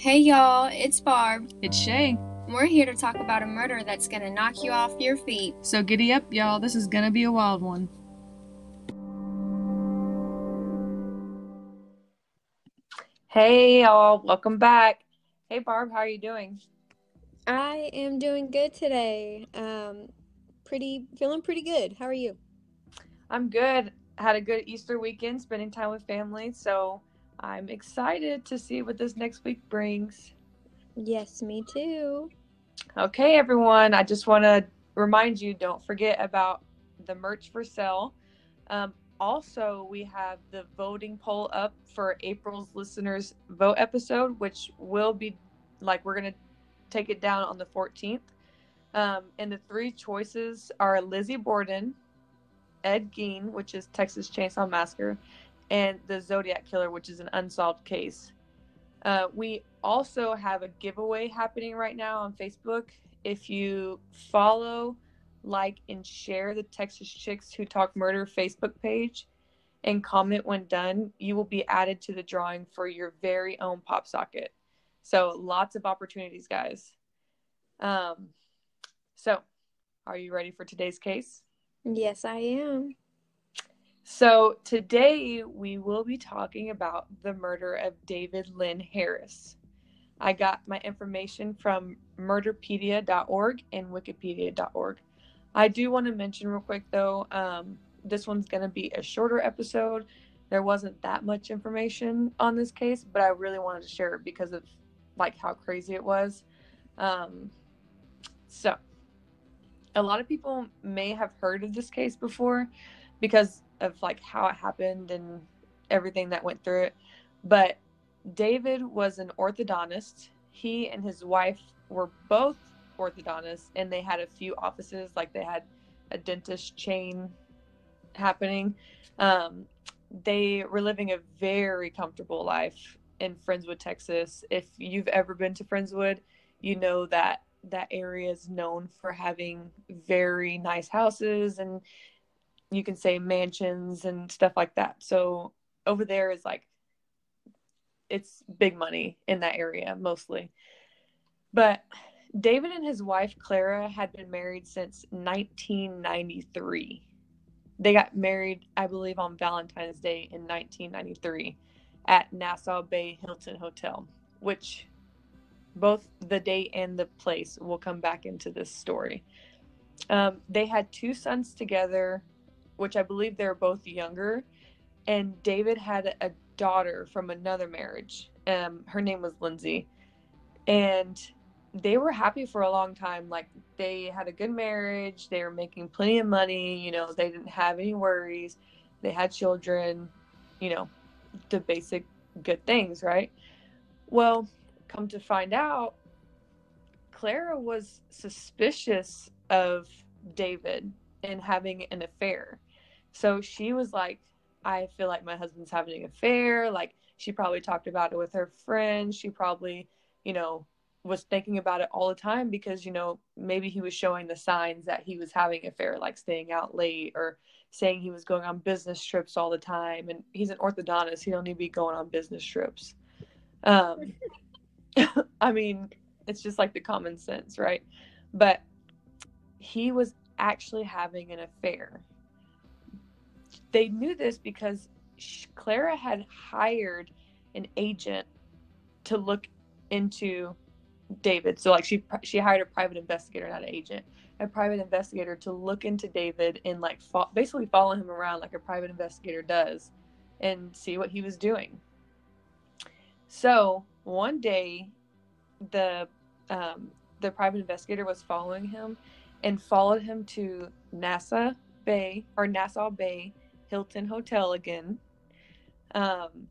Hey y'all, it's Barb. It's Shay. We're here to talk about a murder that's gonna knock you off your feet. So giddy up, y'all. This is gonna be a wild one. Hey y'all, welcome back. Hey Barb, how are you doing? I am doing good today. Um, pretty feeling pretty good. How are you? I'm good. Had a good Easter weekend, spending time with family. So I'm excited to see what this next week brings. Yes, me too. Okay, everyone. I just want to remind you don't forget about the merch for sale. Um, also, we have the voting poll up for April's listeners' vote episode, which will be like we're going to take it down on the 14th. Um, and the three choices are Lizzie Borden, Ed Gein, which is Texas Chainsaw Massacre, and the Zodiac Killer, which is an unsolved case. Uh, we also have a giveaway happening right now on Facebook. If you follow, like, and share the Texas Chicks Who Talk Murder Facebook page and comment when done, you will be added to the drawing for your very own pop socket. So, lots of opportunities, guys. Um, so, are you ready for today's case? Yes, I am. So, today we will be talking about the murder of David Lynn Harris. I got my information from murderpedia.org and wikipedia.org. I do want to mention real quick though, um, this one's going to be a shorter episode. There wasn't that much information on this case, but I really wanted to share it because of like how crazy it was. Um, so, a lot of people may have heard of this case before because of like how it happened and everything that went through it. But David was an orthodontist. He and his wife were both orthodontists and they had a few offices, like they had a dentist chain happening. Um, they were living a very comfortable life in Friendswood, Texas. If you've ever been to Friendswood, you know that that area is known for having very nice houses and you can say mansions and stuff like that. So over there is like it's big money in that area mostly. But David and his wife Clara had been married since 1993. They got married, I believe, on Valentine's Day in 1993 at Nassau Bay Hilton Hotel, which both the date and the place will come back into this story. Um, they had two sons together, which I believe they're both younger. And David had a daughter from another marriage. Um, her name was Lindsay. And they were happy for a long time. Like they had a good marriage, they were making plenty of money, you know, they didn't have any worries, they had children, you know, the basic good things, right? Well, come to find out, Clara was suspicious of David and having an affair. So she was like, I feel like my husband's having an affair. Like she probably talked about it with her friends. She probably, you know, was thinking about it all the time because, you know, maybe he was showing the signs that he was having an affair, like staying out late or saying he was going on business trips all the time. And he's an orthodontist. He don't need to be going on business trips. Um, I mean, it's just like the common sense, right? But he was actually having an affair. They knew this because Clara had hired an agent to look into David. So like she she hired a private investigator, not an agent, a private investigator to look into David and like fo- basically follow him around like a private investigator does, and see what he was doing. So one day, the um, the private investigator was following him and followed him to Nassau Bay or Nassau Bay Hilton Hotel again, um,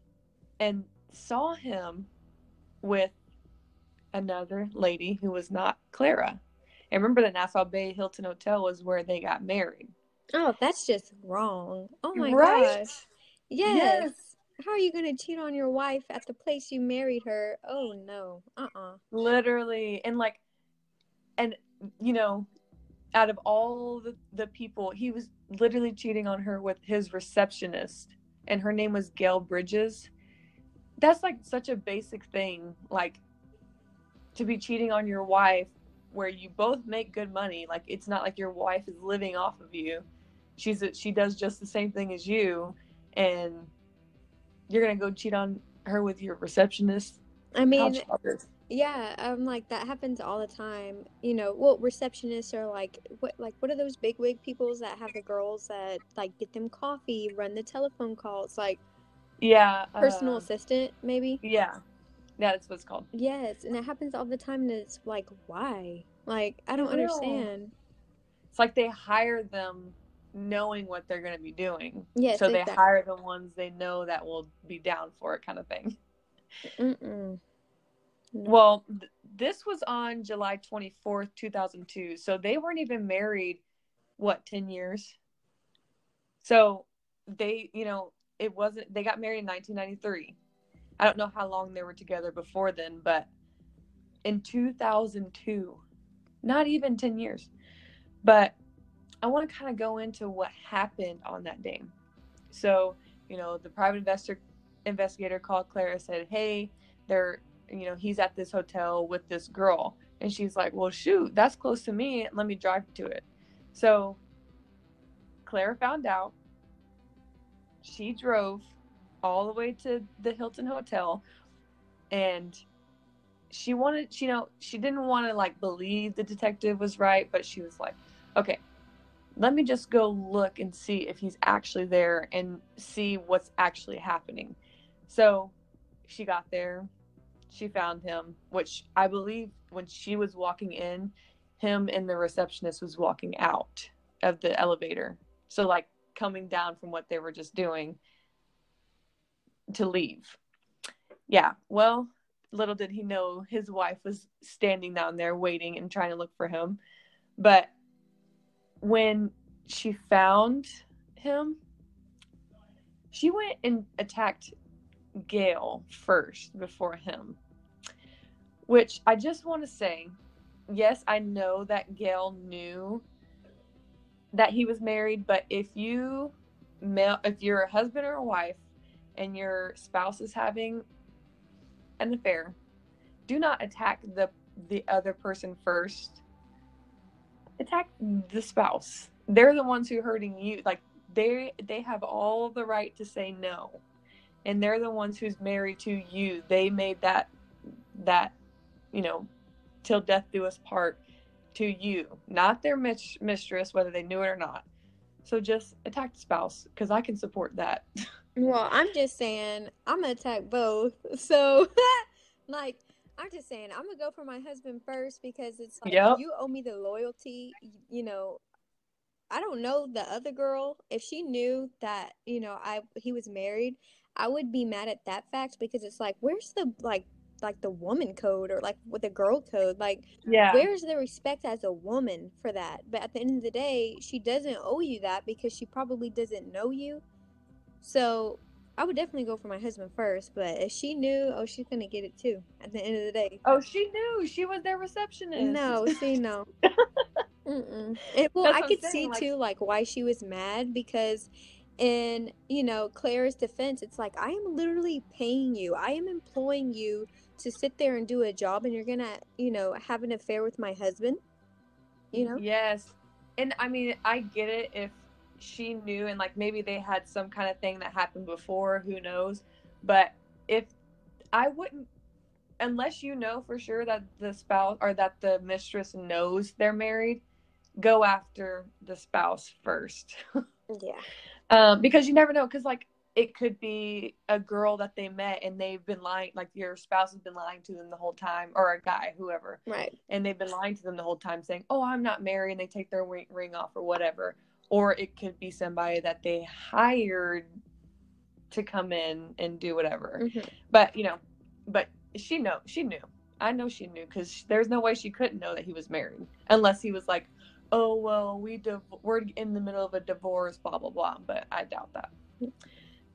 and saw him with another lady who was not Clara. And remember, the Nassau Bay Hilton Hotel was where they got married. Oh, that's just wrong. Oh my Right? gosh. Yes. How are you going to cheat on your wife at the place you married her? Oh no. Uh-uh. Literally. And like, and, you know, out of all the, the people, he was literally cheating on her with his receptionist, and her name was Gail Bridges. That's like such a basic thing, like to be cheating on your wife where you both make good money. Like it's not like your wife is living off of you. She's a, she does just the same thing as you, and you're gonna go cheat on her with your receptionist. I mean, yeah, um, like that happens all the time. You know, well, receptionists are like what, like what are those big wig peoples that have the girls that like get them coffee, run the telephone calls, like yeah, personal uh, assistant, maybe? yeah, yeah, that's what's called. Yes, and it happens all the time, and it's like, why? Like, I don't I understand. It's like they hire them knowing what they're going to be doing. Yes, so they exactly. hire the ones they know that will be down for it, kind of thing. Mm-mm. No. Well, th- this was on July 24th, 2002. So they weren't even married, what, 10 years? So they, you know, it wasn't, they got married in 1993. I don't know how long they were together before then, but in 2002, not even 10 years. But I want to kind of go into what happened on that day. So, you know, the private investor investigator called Clara said, "Hey, they're, you know, he's at this hotel with this girl." And she's like, "Well, shoot, that's close to me. Let me drive to it." So, Claire found out. She drove all the way to the Hilton Hotel and she wanted, you know, she didn't want to like believe the detective was right, but she was like, "Okay, let me just go look and see if he's actually there and see what's actually happening. So she got there, she found him, which I believe when she was walking in, him and the receptionist was walking out of the elevator. So, like, coming down from what they were just doing to leave. Yeah, well, little did he know his wife was standing down there waiting and trying to look for him. But when she found him, she went and attacked Gail first before him. Which I just want to say, yes, I know that Gail knew that he was married, but if you male if you're a husband or a wife and your spouse is having an affair, do not attack the the other person first attack the spouse. They're the ones who are hurting you. Like they they have all the right to say no. And they're the ones who's married to you. They made that that, you know, till death do us part to you, not their mis- mistress, whether they knew it or not. So just attack the spouse because I can support that. Well, I'm just saying I'm gonna attack both. So, like, I'm just saying I'm gonna go for my husband first because it's like Yep. you owe me the loyalty. You know, I don't know the other girl. If she knew that, you know, I he was married, I would be mad at that fact because it's like, where's the like like the woman code or like with the girl code? Like, Yeah. where's the respect as a woman for that? But at the end of the day, she doesn't owe you that because she probably doesn't know you. So I would definitely go for my husband first. But if she knew, oh, she's gonna get it too. At the end of the day. Oh, she knew. She was their receptionist. No, see, no. Mm-mm. Well, I could saying, see like- too, like why she was mad because, in you know Claire's defense, it's like I am literally paying you. I am employing you to sit there and do a job, and you're gonna, you know, have an affair with my husband. You know. Yes. And I mean, I get it if she knew and like maybe they had some kind of thing that happened before, who knows. But if I wouldn't unless you know for sure that the spouse or that the mistress knows they're married, go after the spouse first. Yeah. um, because you never know because like it could be a girl that they met and they've been lying like your spouse has been lying to them the whole time or a guy whoever Right. and they've been lying to them the whole time saying oh i'm not married and they take their ring, ring off or whatever or it could be somebody that they hired to come in and do whatever Mhm. but you know but she know she knew i know she knew because there's no way she couldn't know that he was married unless he was like oh well we div- we're in the middle of a divorce blah blah blah but i doubt that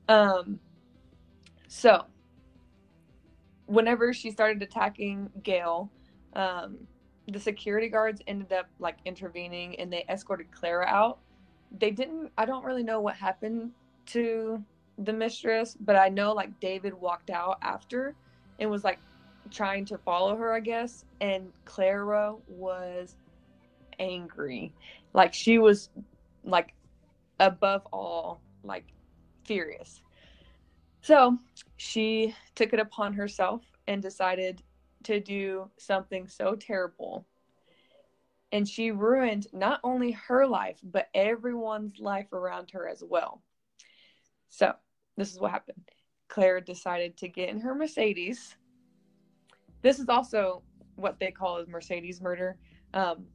um so whenever she started attacking gail um the security guards ended up like intervening and they escorted Clara out. They didn't I don't really know what happened to the mistress, but I know like David walked out after and was like trying to follow her, I guess, and Clara was angry. Like she was like above all like furious. So, she took it upon herself and decided to do something so terrible. And she ruined not only her life, but everyone's life around her as well. So, this is what happened. Claire decided to get in her Mercedes. This is also what they call a Mercedes murder. Um,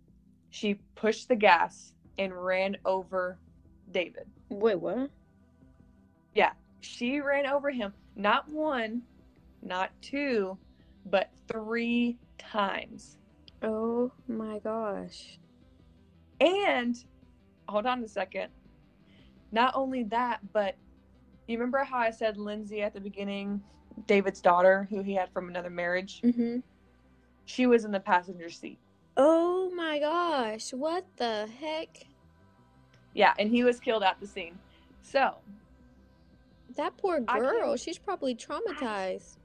she pushed the gas and ran over David. Wait, what? Yeah, she ran over him not one, not two, but three times. Oh my gosh. And hold on a second. Not only that, but you remember how I said Lindsay at the beginning, David's daughter, who he had from another marriage? Mm-hmm. She was in the passenger seat. Oh my gosh. What the heck? Yeah, and he was killed at the scene. So That poor girl. She's probably traumatized.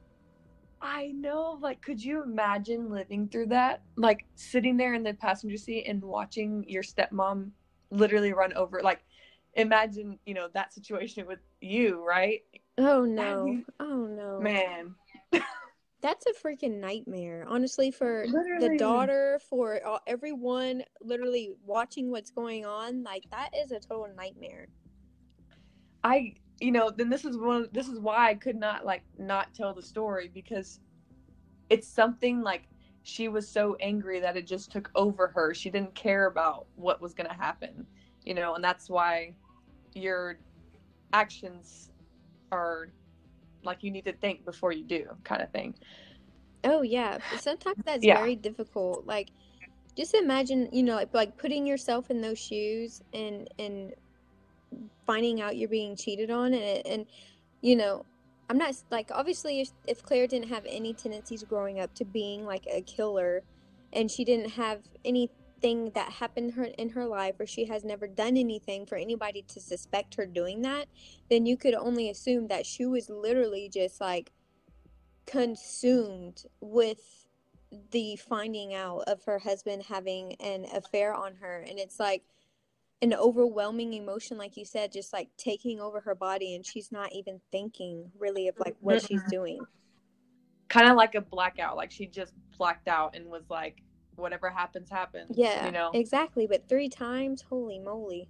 I know, like, could you imagine living through that? Like, sitting there in the passenger seat and watching your stepmom literally run over. Like, imagine, you know, that situation with you, right? Oh no. Oh no. Man, That's a freaking nightmare. Honestly, for Literally. the daughter, for all, everyone literally watching what's going on, like that is a total nightmare. I, you know, then this is one. This is why I could not like not tell the story because it's something like she was so angry that it just took over her. She didn't care about what was going to happen, you know, and that's why your actions are like you need to think before you do, kind of thing. Oh yeah, sometimes that's Yeah. very difficult. Like, just imagine, you know, like, like putting yourself in those shoes and and finding out you're being cheated on, and and you know, I'm not like obviously if, if Claire didn't have any tendencies growing up to being like a killer, and she didn't have anything that happened her in her life, or she has never done anything for anybody to suspect her doing that, then you could only assume that she was literally just like consumed with the finding out of her husband having an affair on her. And it's like an overwhelming emotion like you said just like taking over her body and she's not even thinking really of like what she's doing Kind of like a blackout. Like she just blacked out and was like, whatever happens, happens. yeah You know? exactly but three times holy moly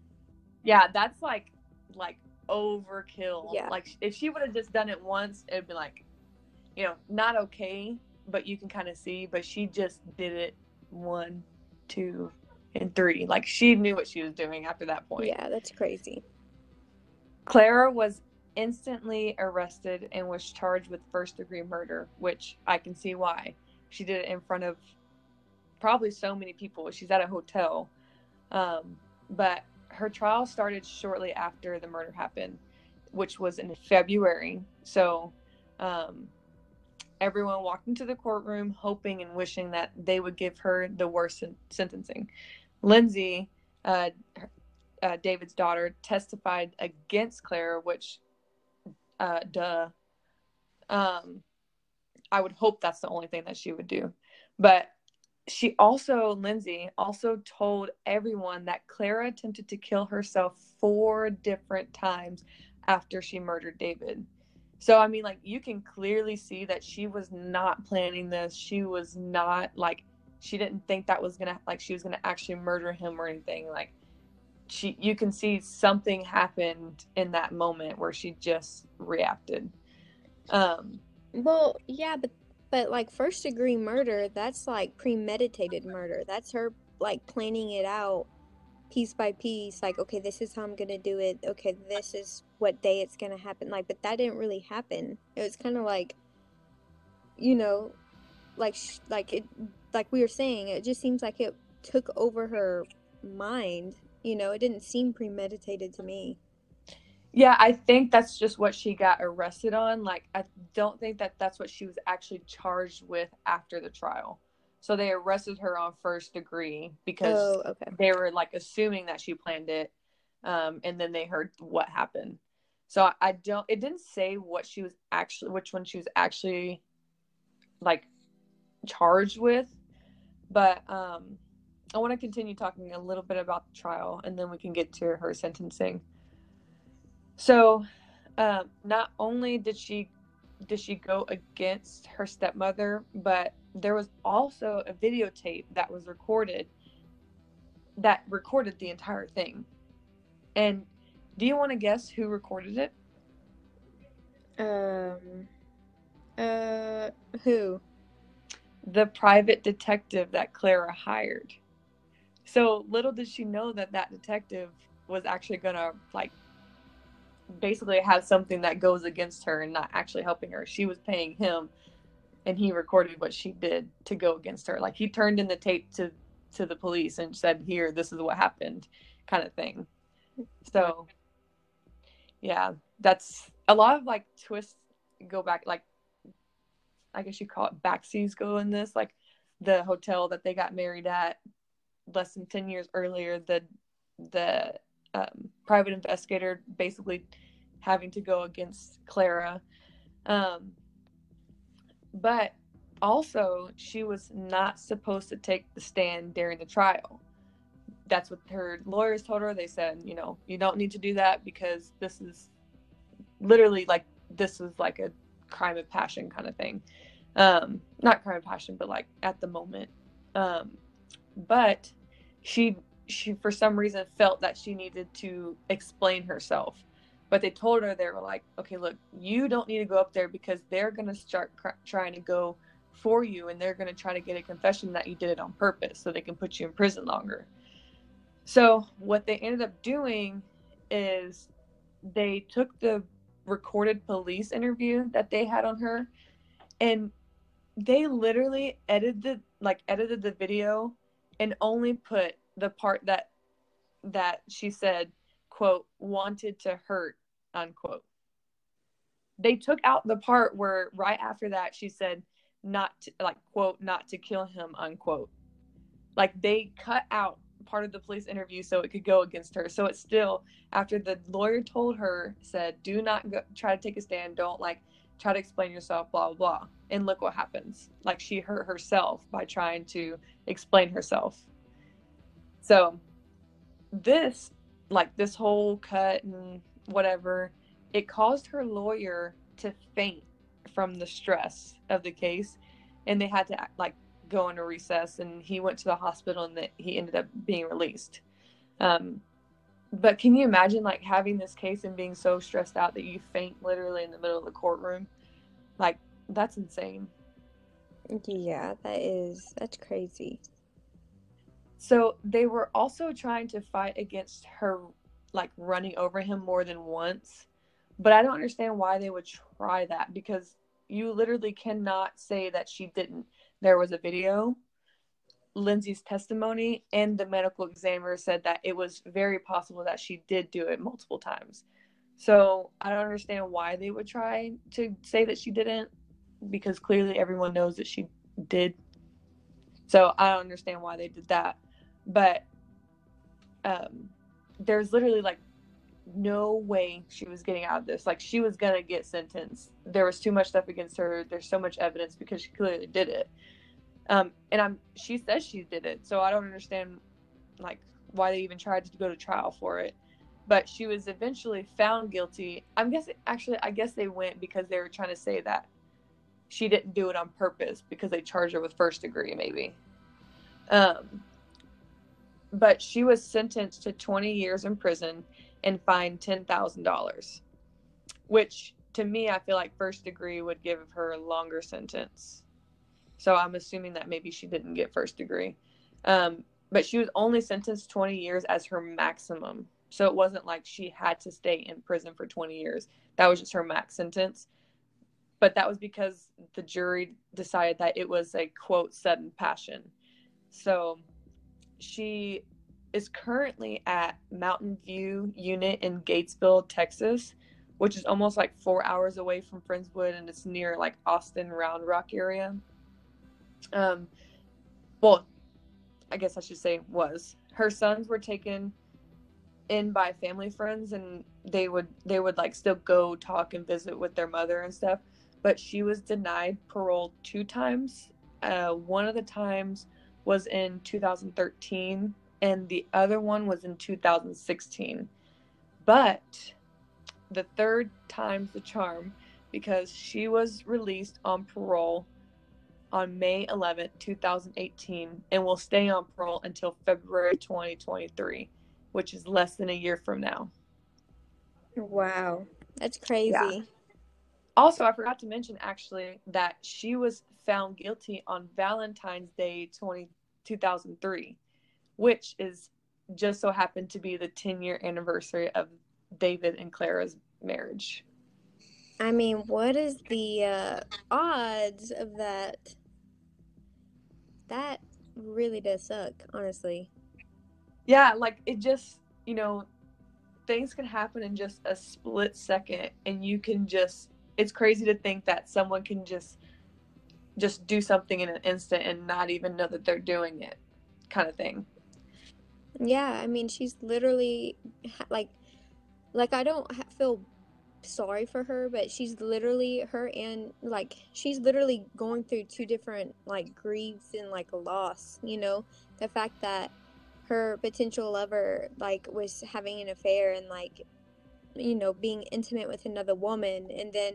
Yeah, that's like like overkill. Yeah. Like if she would have just done it once, it'd be like, you know, not okay, but you can kind of see. But she just did it one, two, and three. Like she knew what she was doing after that point. yeah that's crazy Clara was instantly arrested and was charged with first degree murder, which I can see why. She did it in front of probably so many people. She's at a hotel. Um, but her trial started shortly after the murder happened, which was in February. So um, everyone walked into the courtroom hoping and wishing that they would give her the worst sen- sentencing. Lindsay, uh, uh, David's daughter, testified against Clara, which, uh, duh. Um, I would hope that's the only thing that she would do. But she also, Lindsay, also told everyone that Clara attempted to kill herself four different times after she murdered David. So, I mean, like, you can clearly see that she was not planning this. She was not, like, she didn't think that was gonna, like, she was gonna actually murder him or anything. Like, she, you can see something happened in that moment where she just reacted. Um, Well, yeah, but but like first degree murder, that's like premeditated murder. That's her like planning it out piece by piece. Like, okay, this is how I'm gonna do it. Okay, this is what day it's gonna happen. Like, but that didn't really happen. It was kind of like, you know, like like it like we were saying. It just seems like it took over her mind. You know, it didn't seem premeditated to me. Yeah, I think that's just what she got arrested on. Like, I don't think that that's what she was actually charged with after the trial. So they arrested her on first degree because Oh, okay. they were like assuming that she planned it. Um, and then they heard what happened. So I, I don't, it didn't say what she was actually, which one she was actually like charged with. But um, I want to continue talking a little bit about the trial and then we can get to her sentencing. So um, not only did she did she go against her stepmother, but there was also a videotape that was recorded that recorded the entire thing. And do you want to guess who recorded it? Um. Uh. Who? The private detective that Clara hired. So little did she know that that detective was actually going to like basically have something that goes against her and not actually helping her. She was paying him and he recorded what she did to go against her. Like he turned in the tape to to the police and said, "Here, this is what happened," kind of thing. So yeah, that's a lot of like twists go back like I guess you call it backseas go in this like the hotel that they got married at less than 10 years earlier the the um, private investigator basically having to go against Clara. Um, but also she was not supposed to take the stand during the trial. That's what her lawyers told her. They said you know you don't need to do that because this is literally like this is like a crime of passion kind of thing. Um not crime of passion but like at the moment. Um but she she for some reason felt that she needed to explain herself. But they told her they were like okay look you don't need to go up there because they're to start cr- trying to go for you and they're to try to get a confession that you did it on purpose so they can put you in prison longer. So what they ended up doing is they took the recorded police interview that they had on her and they literally edited like edited the video and only put the part that that she said quote wanted to hurt unquote. They took out the part where right after that she said not to, like quote not to kill him unquote. Like they cut out part of the police interview so it could go against her. So it's still after the lawyer told her said do not go, try to take a stand. Don't like try to explain yourself blah blah blah. And look what happens. Like she hurt herself by trying to explain herself. So this like this whole cut and whatever it caused her lawyer to faint from the stress of the case. And they had to like go into recess and he went to the hospital and that he ended up being released. Um, but can you imagine like having this case and being so stressed out that you faint literally in the middle of the courtroom? Like that's insane. Yeah, that is that's crazy. so they were also trying to fight against her like running over him more than once. But i don't understand why they would try that because you literally cannot say that she didn't there was a video lindsay's testimony and the medical examiner said that it was very possible that she did do it multiple times. So i don't understand why they would try to say that she didn't because clearly everyone knows that she did. So i don't understand why they did that. But um there's literally like no way she was getting out of this. Like she was gonna get sentenced. There was too much stuff against her. There's so much evidence because she clearly did it um and i'm she says she did it so i don't understand like why they even tried to go to trial for it. But she was eventually found guilty. I'm guessing actually i guess they went because they were trying to say that she didn't do it on purpose because they charged her with first degree maybe. Um but she was sentenced to 20 years in prison and fined $10,000, which to me, I feel like first degree would give her a longer sentence. So I'm assuming that maybe she didn't get first degree. Um, but she was only sentenced 20 years as her maximum. So it wasn't like she had to stay in prison for 20 years. That was just her max sentence. But that was because the jury decided that it was a quote sudden passion. So she is currently at Mountain View Unit in Gatesville, Texas, which is almost like four hours away from Friendswood and it's near like Austin Round Rock area. Um, well, I guess I should say was. Her sons were taken in by family friends and they would they would like still go talk and visit with their mother and stuff but she was denied parole two times uh, one of the times was in 2013 and the other one was in 2016 but the third time's the charm because she was released on parole on May 11th, 2018, and will stay on parole until February 2023 which is less than a year from now. Wow. That's crazy. Yeah. Also, I forgot to mention actually that she was found guilty on Valentine's Day 20, 2003, which is just so happened to be the 10 year anniversary of David and Clara's marriage. I mean, what is the uh, odds of that? That really does suck, honestly. Yeah like it just you know things can happen in just a split second and you can just it's crazy to think that someone can just just do something in an instant and not even know that they're doing it kind of thing. Yeah i mean she's literally like like i don't feel sorry for her but she's literally her and like she's literally going through two different like griefs and like a loss you know? The fact that her potential lover like was having an affair and like you know being intimate with another woman and then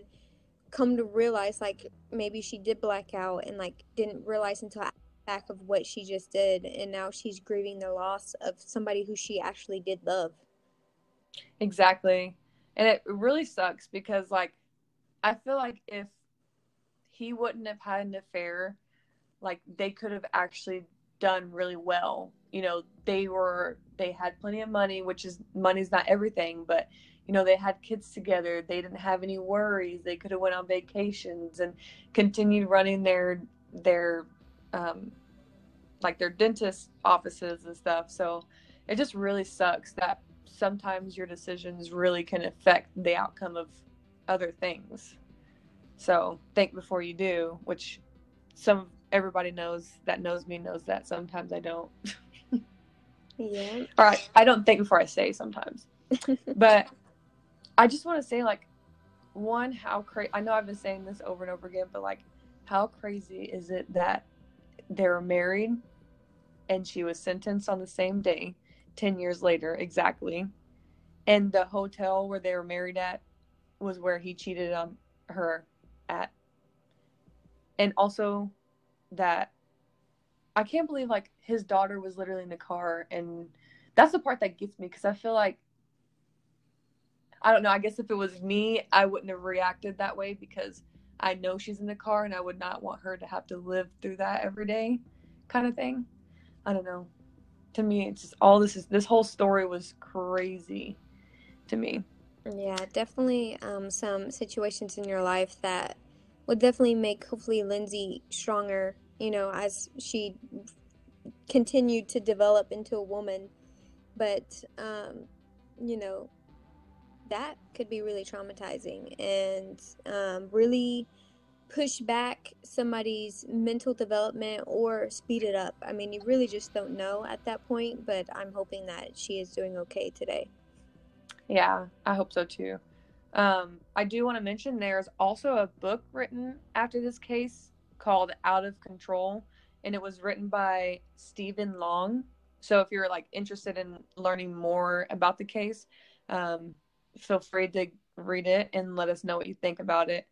come to realize like maybe she did black out and like didn't realize until back of what she just did and now she's grieving the loss of somebody who she actually did love. Exactly and it really sucks because like i feel like if he wouldn't have had an affair like they could have actually done really well. You know they were they had plenty of money which is money's not everything but you know they had kids together. They didn't have any worries. They could have went on vacations and continued running their their um like their dentist offices and stuff. So it just really sucks that sometimes your decisions really can affect the outcome of other things so think before you do which some everybody knows that knows me knows that sometimes i don't Yeah. All right. I don't think before I say sometimes. but I just want to say, like, one, how crazy. I know I've been saying this over and over again, but like, how crazy is it that they were married and she was sentenced on the same day, 10 years later, exactly. And the hotel where they were married at was where he cheated on her at. And also that I can't believe like his daughter was literally in the car and that's the part that gets me because I feel like I don't know, I guess if it was me, I wouldn't have reacted that way because I know she's in the car and I would not want her to have to live through that every day kind of thing. I don't know. To me, it's just all this is this whole story was crazy to me. Yeah, definitely um, some situations in your life that would definitely make hopefully Lindsay stronger you know, as she continued to develop into a woman. But, um, you know, that could be really traumatizing and um, really push back somebody's mental development or speed it up. I mean, you really just don't know at that point, but I'm hoping that she is doing okay today. Yeah, I hope so too. Um, I do want to mention there's also a book written after this case called Out of Control, and it was written by Stephen Long. So if you're like interested in learning more about the case, um, feel free to read it and let us know what you think about it.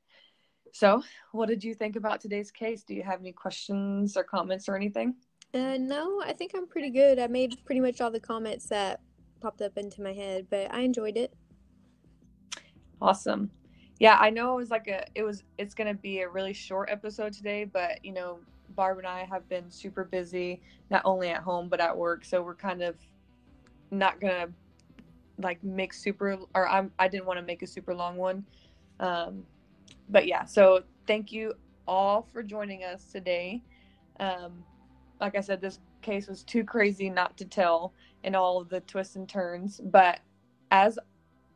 So, what did you think about today's case? Do you have any questions or comments or anything? Uh, no, I think I'm pretty good. I made pretty much all the comments that popped up into my head, but I enjoyed it. Awesome yeah i know it was like a it was it's gonna be a really short episode today but you know barb and i have been super busy not only at home but at work so we're kind of not gonna like make super or i'm i didn't want to make a super long one um but yeah so thank you all for joining us today um like i said this case was too crazy not to tell and all of the twists and turns but as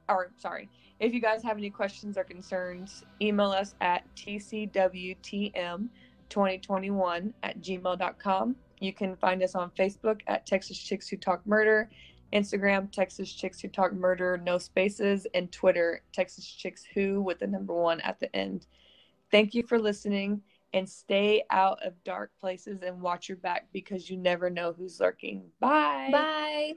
or sorry if you guys have any questions or concerns, email us at tcwtm2021 at gmail.com. You can find us on Facebook at Texas Chicks Who Talk Murder, Instagram, Texas Chicks Who Talk Murder, no spaces, and Twitter, Texas Chicks Who with the number one at the end. Thank you for listening and stay out of dark places and watch your back because you never know who's lurking. Bye. Bye.